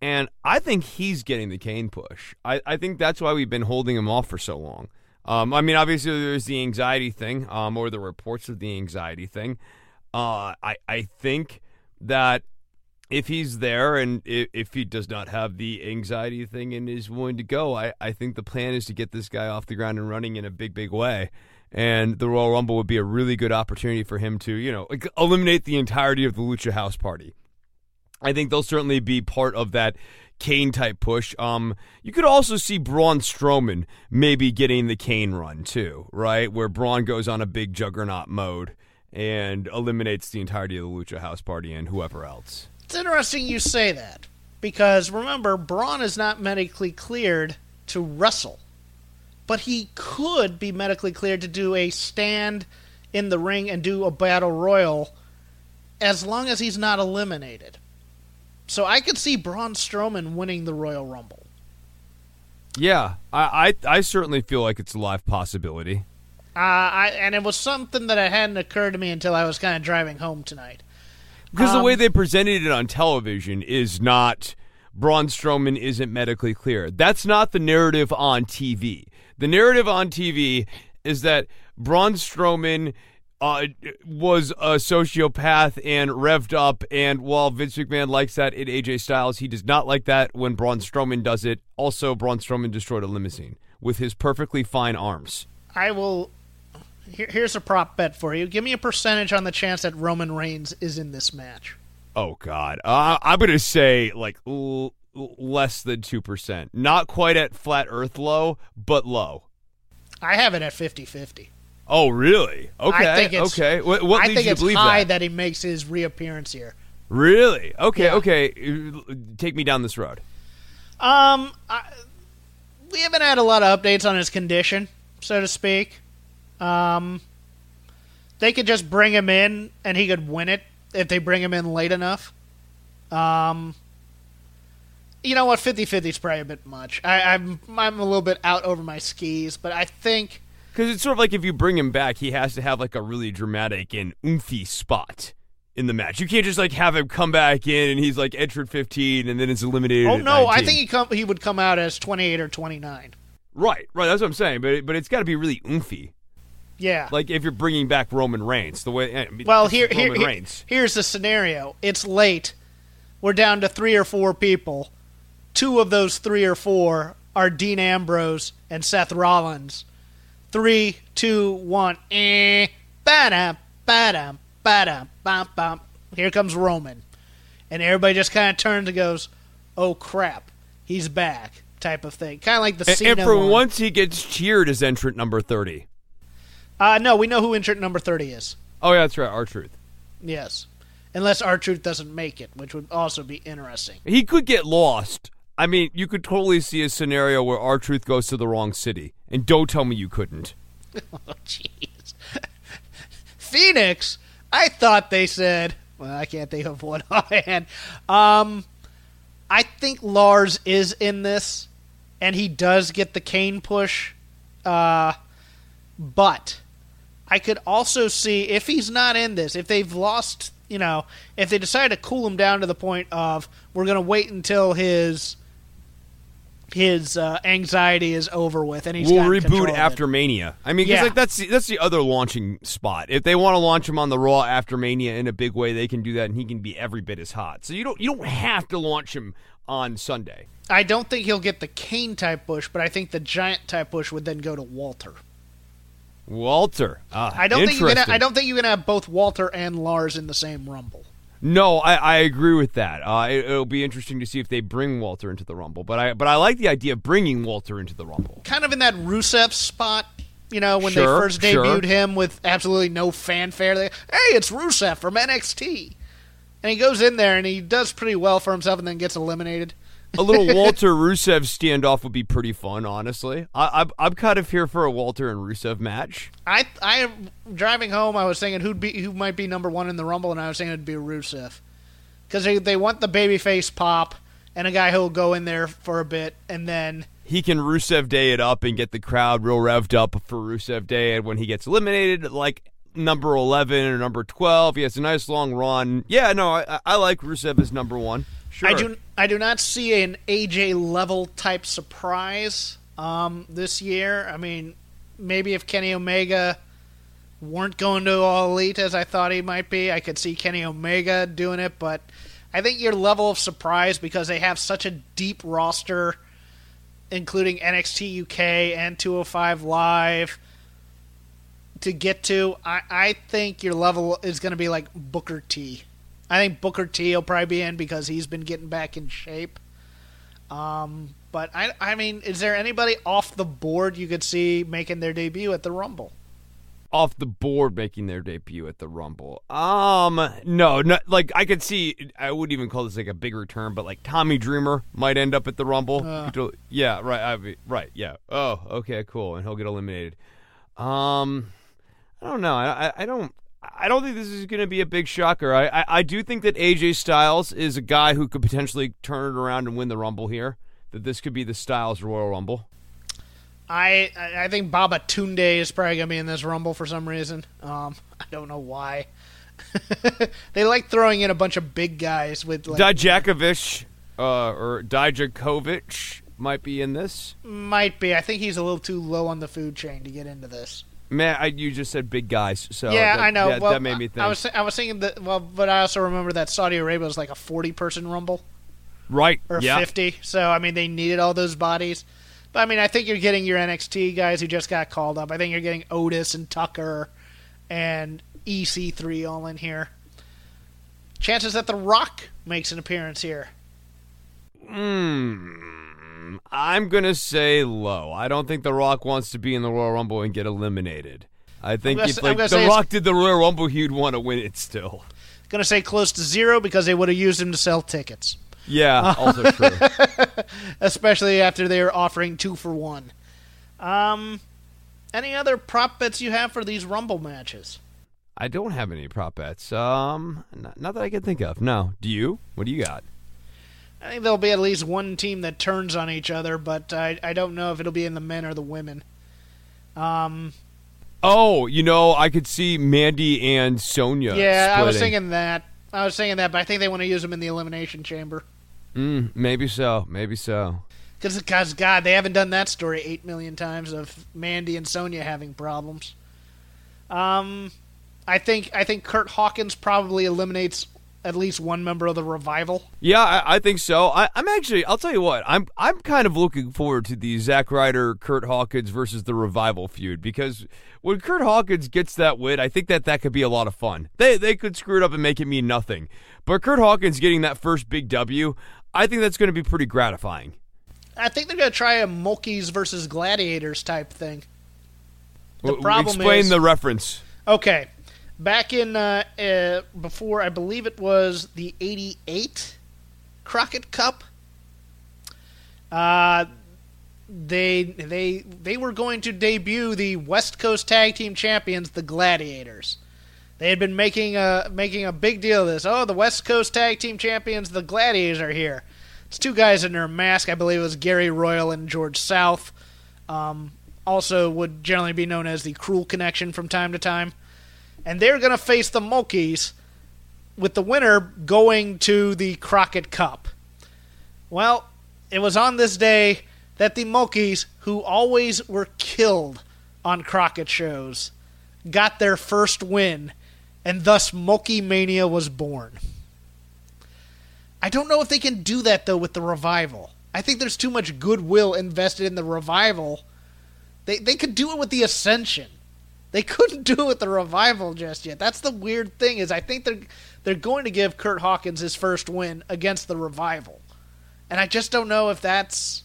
And I think he's getting the Kane push. I, I think that's why we've been holding him off for so long. Um, I mean, obviously, there's the anxiety thing, um, or the reports of the anxiety thing. Uh, I, I think that if he's there and if, if he does not have the anxiety thing and is willing to go, I, I think the plan is to get this guy off the ground and running in a big, big way. And the Royal Rumble would be a really good opportunity for him to, you know, eliminate the entirety of the Lucha House Party. I think they'll certainly be part of that Kane type push. Um, you could also see Braun Strowman maybe getting the Kane run too, right? Where Braun goes on a big juggernaut mode and eliminates the entirety of the Lucha House Party and whoever else. It's interesting you say that because remember, Braun is not medically cleared to wrestle, but he could be medically cleared to do a stand in the ring and do a battle royal as long as he's not eliminated. So I could see Braun Strowman winning the Royal Rumble. Yeah, I, I, I certainly feel like it's a live possibility. Uh, I, and it was something that hadn't occurred to me until I was kind of driving home tonight. Because the Um, way they presented it on television is not Braun Strowman isn't medically clear. That's not the narrative on TV. The narrative on TV is that Braun Strowman uh, was a sociopath and revved up. And while Vince McMahon likes that in AJ Styles, he does not like that when Braun Strowman does it. Also, Braun Strowman destroyed a limousine with his perfectly fine arms. I will. Here, here's a prop bet for you. Give me a percentage on the chance that Roman Reigns is in this match. Oh God, uh, I'm gonna say like l- less than two percent. Not quite at flat Earth low, but low. I have it at 50-50. Oh, really? Okay. I think it's, okay. What, what I think it's high that? that he makes his reappearance here. Really? Okay. Yeah. Okay. Take me down this road. Um, I, we haven't had a lot of updates on his condition, so to speak. Um, they could just bring him in and he could win it if they bring him in late enough. Um, you know what? 50-50 is probably a bit much. I, I'm I'm a little bit out over my skis, but I think Because it's sort of like if you bring him back, he has to have like a really dramatic and oomphy spot in the match. You can't just like have him come back in and he's like entered 15 and then it's eliminated. oh no, I think he come he would come out as 28 or 29. right, right. That's what I'm saying. But but it's got to be really oomphy. Yeah. Like if you're bringing back Roman Reigns, the way. Eh, I mean, Well, here, here, Roman here- Reigns. here's the scenario. It's late. We're down to three or four people. Two of those three or four are Dean Ambrose and Seth Rollins. Three, two, one. Eh. Ba-dum, ba-dum, ba-dum, bum, bum. Here comes Roman. And everybody just kind of turns and goes, oh, crap. He's back, type of thing. Kind of like the And, Cena and for one. once, he gets cheered as entrant number 30. Uh, no, we know who entrant number 30 is. Oh yeah, that's right. R-Truth. Yes. Unless R-Truth doesn't make it, which would also be interesting. He could get lost. I mean, you could totally see a scenario where R-Truth goes to the wrong city, and don't tell me you couldn't. Oh, jeez. Phoenix, I thought they said, well, I can't think of one offhand. Um, I think Lars is in this, and he does get the Kane push. Uh, but I could also see if he's not in this, if they've lost, you know, if they decide to cool him down to the point of we're going to wait until his his uh, anxiety is over with and he's control reboot after Mania. I mean, Yeah. like that's the, that's the other launching spot. If they want to launch him on the Raw after Mania in a big way, they can do that, and he can be every bit as hot. So you don't you don't have to launch him on Sunday. I don't think he'll get the Kane type push, but I think the Giant type push would then go to Walter. Walter, ah, I don't think you can. interesting. I don't think you can have both Walter and Lars in the same Rumble. No, I, I agree with that. Uh, it, it'll be interesting to see if they bring Walter into the Rumble, but I but I like the idea of bringing Walter into the Rumble. Kind of in that Rusev spot, you know, when Sure, they first sure. debuted him with absolutely no fanfare. They, hey, it's Rusev from NXT, and he goes in there and he does pretty well for himself, and then gets eliminated. A little Walter Rusev standoff would be pretty fun, honestly. I, I'm I'm kind of here for a Walter and Rusev match. I I am driving home, I was thinking who'd be who might be number one in the Rumble, and I was thinking it'd be Rusev because they they want the babyface pop and a guy who'll go in there for a bit and then He can Rusev Day it up and get the crowd real revved up for Rusev Day, and when he gets eliminated, like number eleven or number twelve, he has a nice long run. Yeah, no, I, I like Rusev as number one. Sure. I do I do not see an AJ level type surprise um, this year. I mean, maybe if Kenny Omega weren't going to all elite as I thought he might be, I could see Kenny Omega doing it. But I think your level of surprise because they have such a deep roster, including NXT UK and 205 Live. To get to, I, I think your level is going to be like Booker T. I think Booker T will probably be in because he's been getting back in shape. Um, but I, I mean, is there anybody off the board you could see making their debut at the Rumble? off the board making their debut at the Rumble. Um, no, no, like I could see. I wouldn't even call this like a big return, but like Tommy Dreamer might end up at the Rumble. Uh. Yeah, right, I right, yeah. Oh, okay, cool, and he'll get eliminated. Um, I don't know. I, I, I don't. I don't think this is going to be a big shocker. I, I, I do think that AJ Styles is a guy who could potentially turn it around and win the Rumble here. That this could be the Styles Royal Rumble. I I think Babatunde is probably gonna be in this Rumble for some reason. Um, I don't know why. they like throwing in a bunch of big guys with like Dijakovic uh, or Dijakovic might be in this. Might be. I think he's a little too low on the food chain to get into this. Man, I, you just said big guys, so yeah, that, I know. That, well, that made me think. I was I was thinking that. Well, but I also remember that Saudi Arabia was like a forty-person rumble right? or yeah. fifty. So I mean, they needed all those bodies. But I mean, I think you're getting your NXT guys who just got called up. I think you're getting Otis and Tucker and EC3 all in here. Chances that The Rock makes an appearance here. Hmm. I'm gonna say low. I don't think The Rock wants to be in the Royal Rumble and get eliminated. I think if say- like The Rock did the Royal Rumble, he'd want to win it still. Going to say close to zero because they would have used him to sell tickets, Yeah, also true. especially after they were offering two for one. Um, any other prop bets you have for these Rumble matches? I don't have any prop bets. Um, not, not that I can think of. No. Do you? What do you got? I think there'll be at least one team that turns on each other, but I, I don't know if it'll be in the men or the women. Um, Oh, you know, I could see Mandy and Sonya. yeah, I was thinking that. I was thinking that, but I think they want to use them in the elimination chamber. Mm, maybe so. Maybe so. Because, God, they haven't done that story eight million times of Mandy and Sonya having problems. Um, I think I think Curt Hawkins probably eliminates at least one member of the revival. Yeah, I, I think so. I, I'm actually. I'll tell you what. I'm. I'm kind of looking forward to the Zack Ryder, Curt Hawkins versus the Revival feud because when Curt Hawkins gets that win, I think that that could be a lot of fun. They they could screw it up and make it mean nothing, but Curt Hawkins getting that first big W, I think that's going to be pretty gratifying. I think they're going to try a Mulkeys versus Gladiators type thing. The problem explain is- the reference. Okay, back in uh, uh, before I believe it was the '88 Crockett Cup. Uh, they they they were going to debut the West Coast Tag Team Champions, the Gladiators. They had been making a making a big deal of this. Oh, the West Coast Tag Team Champions, the Gladiators, are here. It's two guys in their mask. I believe it was Gary Royal and George South. Um, also, would generally be known as the Cruel Connection from time to time. And they're going to face the Mulkeys, with the winner going to the Crockett Cup. Well, it was on this day that the Mulkeys, who always were killed on Crockett shows, got their first win, and thus Mulkey Mania was born. I don't know if they can do that though with the revival. I think there's too much goodwill invested in the revival. They they could do it with the Ascension. They couldn't do it with the revival just yet. That's the weird thing is I think they're they're going to give Curt Hawkins his first win against the revival. And I just don't know if that's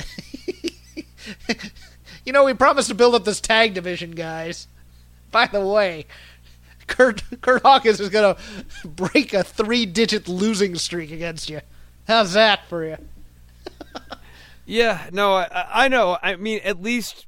You know, we promised to build up this tag division, guys. By the way, Curt Curt Hawkins is going to break a three-digit losing streak against you. How's that for you? Yeah, no, I, I know. I mean, at least,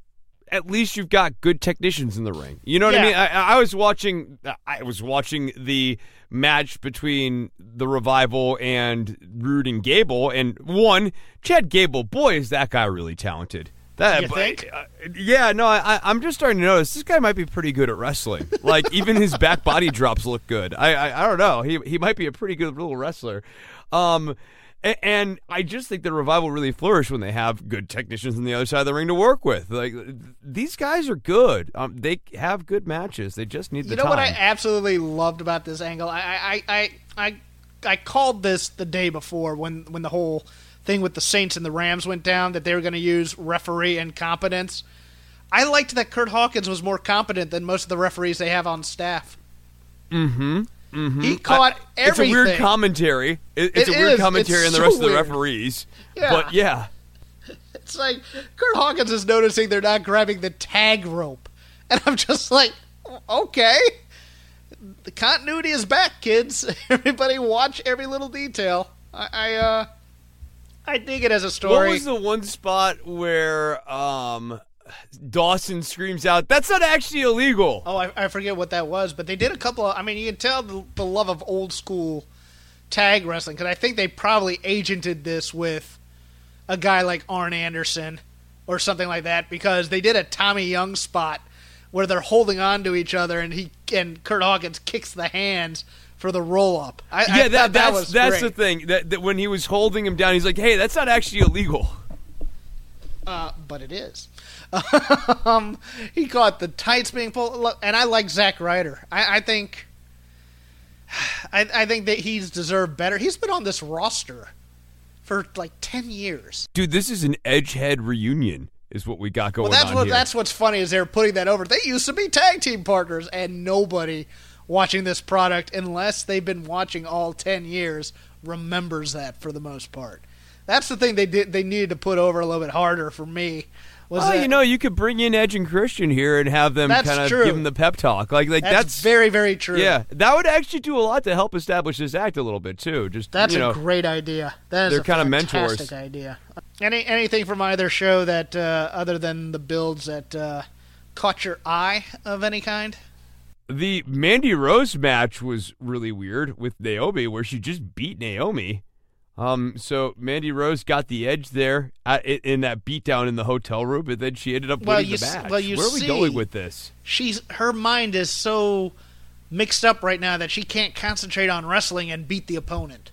at least you've got good technicians in the ring. You know what I mean? I, I was watching, I was watching the match between the revival and Roode and Gable, and one, Chad Gable. Boy, is that guy really talented. That, You but- think? uh, yeah, no, I, I'm just starting to notice this guy might be pretty good at wrestling. Like even his back body drops look good. I, I, I don't know. He, he might be a pretty good little wrestler. Um, and I just think the revival really flourish when they have good technicians on the other side of the ring to work with. Like these guys are good. Um, they have good matches. They just need the You know time. what I absolutely loved about this angle? I I, I, I I called this the day before when when the whole thing with the Saints and the Rams went down that they were going to use referee incompetence. I liked that Curt Hawkins was more competent than most of the referees they have on staff. mm-hmm. Mm-hmm. He caught everything. It's a weird commentary. It, it's It a weird is. commentary on the so rest of the referees. Yeah. But yeah. It's like Curt Hawkins is noticing they're not grabbing the tag rope, and I'm just like, okay. The continuity is back, kids. Everybody watch every little detail. I, I uh, I dig it as a story. What was the one spot where um, Dawson screams out, "That's not actually illegal"? Oh, I, I forget what that was, but they did a couple of. I mean, you can tell the, the love of old school tag wrestling because I think they probably agented this with a guy like Arn Anderson or something like that because they did a Tommy Young spot where they're holding on to each other and he and Curt Hawkins kicks the hands for the roll up. I, yeah, I that, that's was that's great. the thing. That, that when he was holding him down, he's like, "Hey, that's not actually illegal." Uh, but it is. um, he caught the tights being pulled, and I like Zack Ryder. I, I think, I, I think that he's deserved better. He's been on this roster for like ten years. Dude, this is an Edgehead reunion, is what we got going Well, that's on what here. that's what's funny is they're putting that over. They used to be tag team partners, and nobody watching this product, unless they've been watching all ten years, remembers that for the most part. That's the thing they did. They needed to put over a little bit harder for me. Was Oh, you know, you could bring in Edge and Christian here and have them kind of give them the pep talk. Like, like that's, that's, very very true. yeah, that would actually do a lot to help establish this act a little bit too. Just That's you know, a great idea. That is they're a kinda fantastic mentors. idea. Any anything from either show that uh, other than the builds that uh, caught your eye of any kind? the Mandy Rose match was really weird with Naomi, where she just beat Naomi. Um, so Mandy Rose got the edge there at, in that beatdown in the hotel room, but then she ended up Well, winning the match. well, you Where are we going with this? She's her mind is so mixed up right now that she can't concentrate on wrestling and beat the opponent.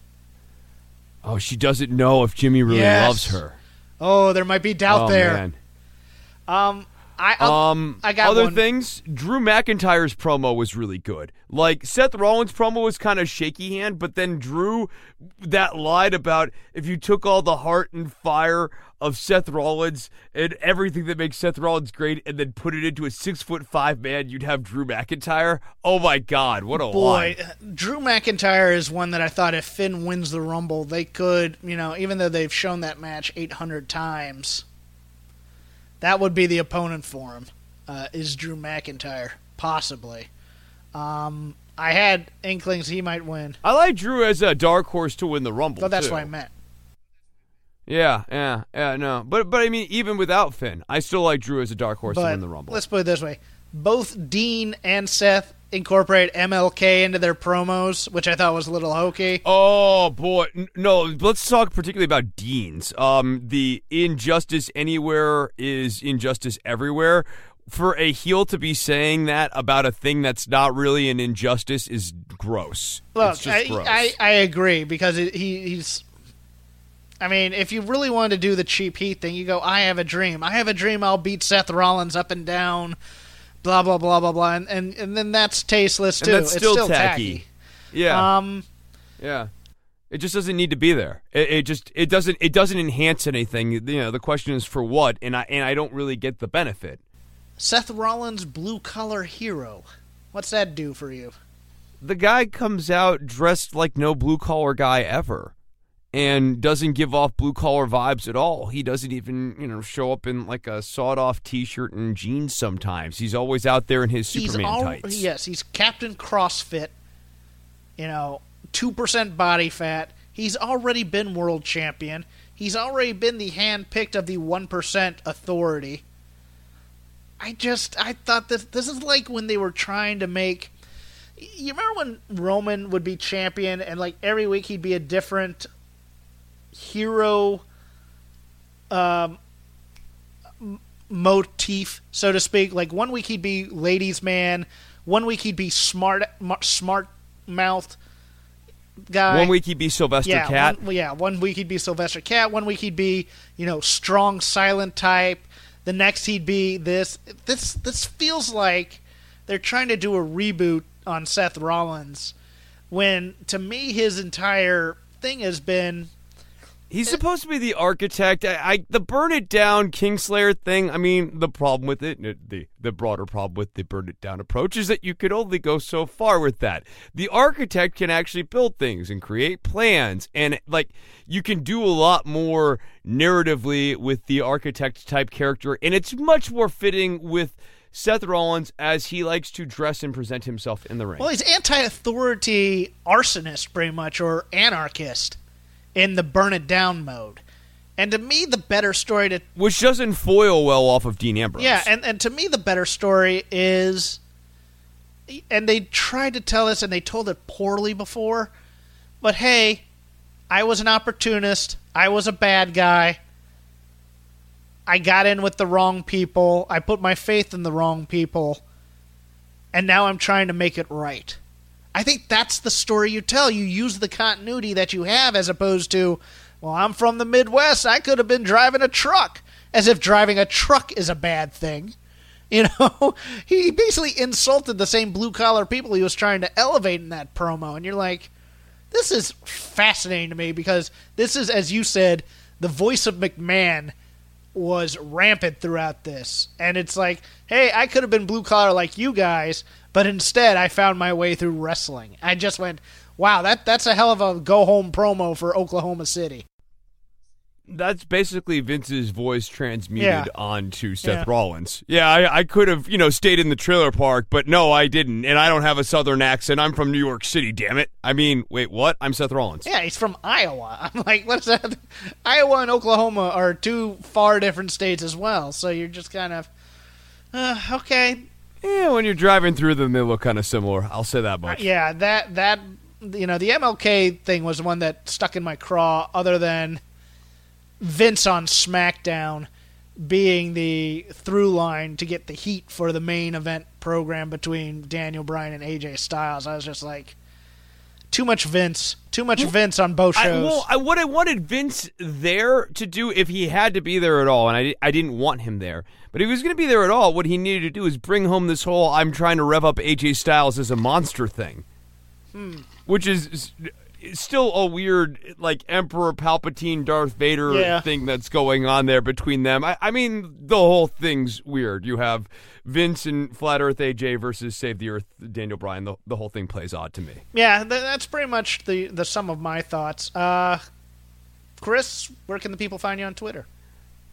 Oh, she doesn't know if Jimmy really Yes. loves her. Oh, there might be doubt oh, there. Man. Um, I I'll- Um, I got other one. things. Drew McIntyre's promo was really good. Like Seth Rollins' promo was kind of shaky hand, but then Drew that lied about if you took all the heart and fire of Seth Rollins and everything that makes Seth Rollins great, and then put it into a six foot five man, you'd have Drew McIntyre. Oh my God, what a Boy, lie! Drew McIntyre is one that I thought if Finn wins the Rumble, they could, you know, even though they've shown that match 800 times, that would be the opponent for him, uh, is Drew McIntyre, possibly. Um, I had inklings he might win, I like Drew as a dark horse to win the Rumble. but that's too. what I meant. Yeah, yeah, yeah. No, but but I mean, even without Finn, I still like Drew as a dark horse to win the Rumble. let's put it this way: both Dean and Seth incorporate MLK into their promos, which I thought was a little hokey. Oh boy, no. Let's talk particularly about Dean's. Um, the injustice anywhere is injustice everywhere. For a heel to be saying that about a thing that's not really an injustice is gross. Look, it's just I, gross. I I agree because it, he he's. I mean, if you really wanted to do the cheap heat thing, you go, "I have a dream. I have a dream. I'll beat Seth Rollins up and down." Blah blah blah blah blah, and and, and then that's tasteless too. that's it's still, still tacky. Yeah, Um, yeah. It just doesn't need to be there. It, it just it doesn't it doesn't enhance anything. You know, the question is for what, and I and I don't really get the benefit. Seth Rollins, blue collar hero. What's that do for you? the guy comes out dressed like no blue collar guy ever and doesn't give off blue collar vibes at all. He doesn't even, you know, show up in like a sawed off t shirt and jeans sometimes. He's always out there in his Superman al- tights. Yes, he's Captain CrossFit. You know, two percent body fat. He's already been world champion. He's already been the hand picked of the one percent authority. I just I thought this this is like when they were trying to make. You remember when Roman would be champion and like every week he'd be a different hero um, motif, so to speak. Like one week he'd be ladies' man, one week he'd be smart, m- smart mouthed guy. One week he'd be Sylvester yeah, Cat. One, yeah, one week he'd be Sylvester Cat. One week he'd be you know strong, silent type. The next he'd be this. This this feels like they're trying to do a reboot on Seth Rollins. When to me his entire thing has been He's supposed to be the architect. I, I the burn it down Kingslayer thing. I mean, the problem with it, the the broader problem with the burn it down approach is that you could only go so far with that. The architect can actually build things and create plans, and like you can do a lot more narratively with the architect type character, and it's much more fitting with. Seth Rollins, as he likes to dress and present himself in the ring. well, he's anti-authority arsonist, pretty much, or anarchist in the burn it down mode. And to me, the better story to which doesn't foil well off of Dean Ambrose. Yeah, and, and to me, the better story is, and they tried to tell us, and they told it poorly before, but hey, I was an opportunist. I was a bad guy. I got in with the wrong people. I put my faith in the wrong people. And now I'm trying to make it right. I think that's the story you tell. You use the continuity that you have as opposed to, well, I'm from the Midwest. I could have been driving a truck. As if driving a truck is a bad thing. You know, he basically insulted the same blue collar people he was trying to elevate in that promo. And you're like, this is fascinating to me because this is, as you said, the voice of McMahon was rampant throughout this. And it's like, hey, I could have been blue collar like you guys, but instead I found my way through wrestling. I just went, wow, that that's a hell of a go home promo for Oklahoma City. That's basically Vince's voice transmuted Yeah. onto Seth Yeah. Rollins. Yeah, I, I could have, you know, stayed in the trailer park, but no, I didn't. And I don't have a southern accent. I'm from New York City, damn it. I mean, wait, what? I'm Seth Rollins. Yeah, he's from Iowa. I'm like, what's that? Iowa and Oklahoma are two far different states as well. So you're just kind of, uh, okay, Yeah, when you're driving through them, they look kind of similar. I'll say that much. yeah, that that you know the MLK thing was the one that stuck in my craw. Other than Vince on SmackDown being the through line to get the heat for the main event program between Daniel Bryan and AJ Styles, I was just like, too much Vince, too much Vince on both I, shows. well, I, what I wanted Vince there to do, if he had to be there at all, and I, I didn't want him there, but if he was going to be there at all, what he needed to do is bring home this whole I'm trying to rev up AJ Styles as a monster thing. Hmm. Which is, is still a weird, like, Emperor Palpatine, Darth Vader Yeah. thing that's going on there between them. I, I mean, the whole thing's weird. You have Vince and Flat Earth AJ versus Save the Earth Daniel Bryan. The, the whole thing plays odd to me. yeah, th- that's pretty much the the sum of my thoughts. Uh, Chris, where can the people find you on Twitter?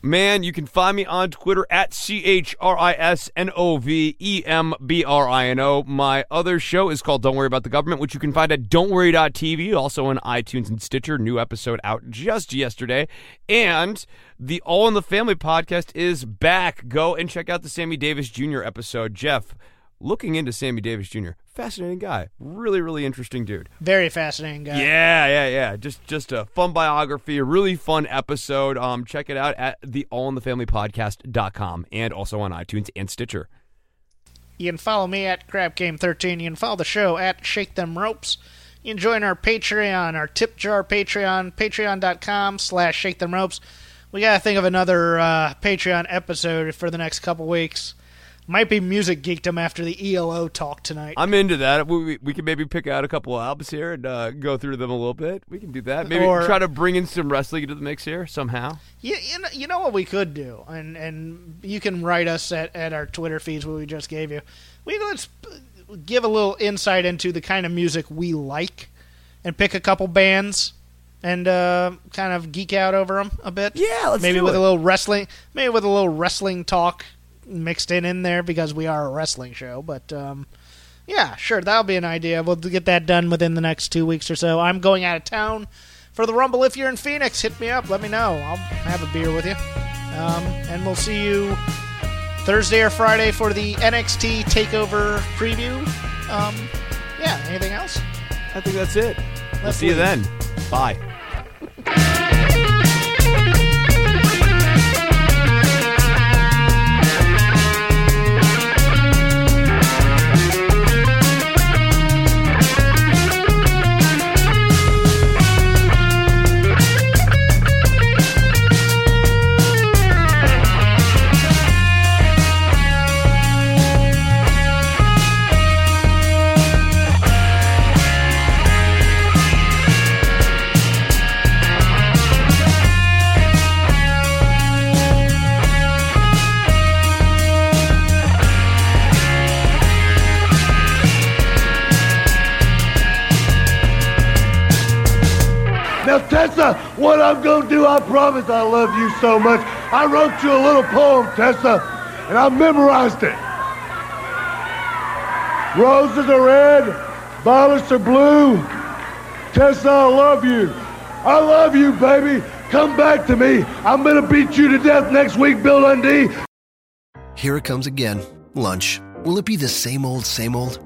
Man, you can find me on Twitter at C H R I S N O V E M B R I N O. My other show is called Don't Worry About the Government, which you can find at don'tworry.tv, also on iTunes and Stitcher. New episode out just yesterday. And the All in the Family podcast is back. Go and check out the Sammy Davis Jr. episode. Jeff, looking into Sammy Davis Jr., fascinating guy. Really, really interesting dude. Very fascinating guy. Yeah, yeah, yeah. Just just a fun biography, a really fun episode. Um, check it out at the allinthefamilypodcast.com and also on iTunes and Stitcher. You can follow me at CrapGame13. You can follow the show at Shake Them Ropes. You can join our Patreon, our tip jar Patreon, patreon.com slash Shake Them Ropes. We got to think of another uh, Patreon episode for the next couple weeks. Might be music geekdom after the ELO talk tonight. I'm into that. We, we, we can maybe pick out a couple of albums here and uh, go through them a little bit. We can do that. Maybe Or- try to bring in some wrestling into the mix here somehow. You, you, know, you know what we could do, and and you can write us at, at our Twitter feeds what we just gave you. We let's give a little insight into the kind of music we like, and pick a couple bands, and uh, kind of geek out over them a bit. Yeah, let's maybe do with it. a little wrestling, maybe with a little wrestling talk mixed in in there because we are a wrestling show. But um, yeah, sure, that'll be an idea. We'll get that done within the next two weeks or so. I'm going out of town for the Rumble. If you're in Phoenix, hit me up. Let me know. I'll have a beer with you. Um, and we'll see you Thursday or Friday for the NXT Takeover preview. Um, yeah. Anything else? I think that's it. We'll Let's see you then. Bye. Tessa, what I'm gonna do, I promise I love you so much. I wrote you a little poem, Tessa, and I memorized it. Roses are red, violets are blue. Tessa, I love you. I love you, baby. Come back to me. I'm gonna beat you to death next week, Bill Dundee. Here it comes again. Lunch. Will it be the same old, same old?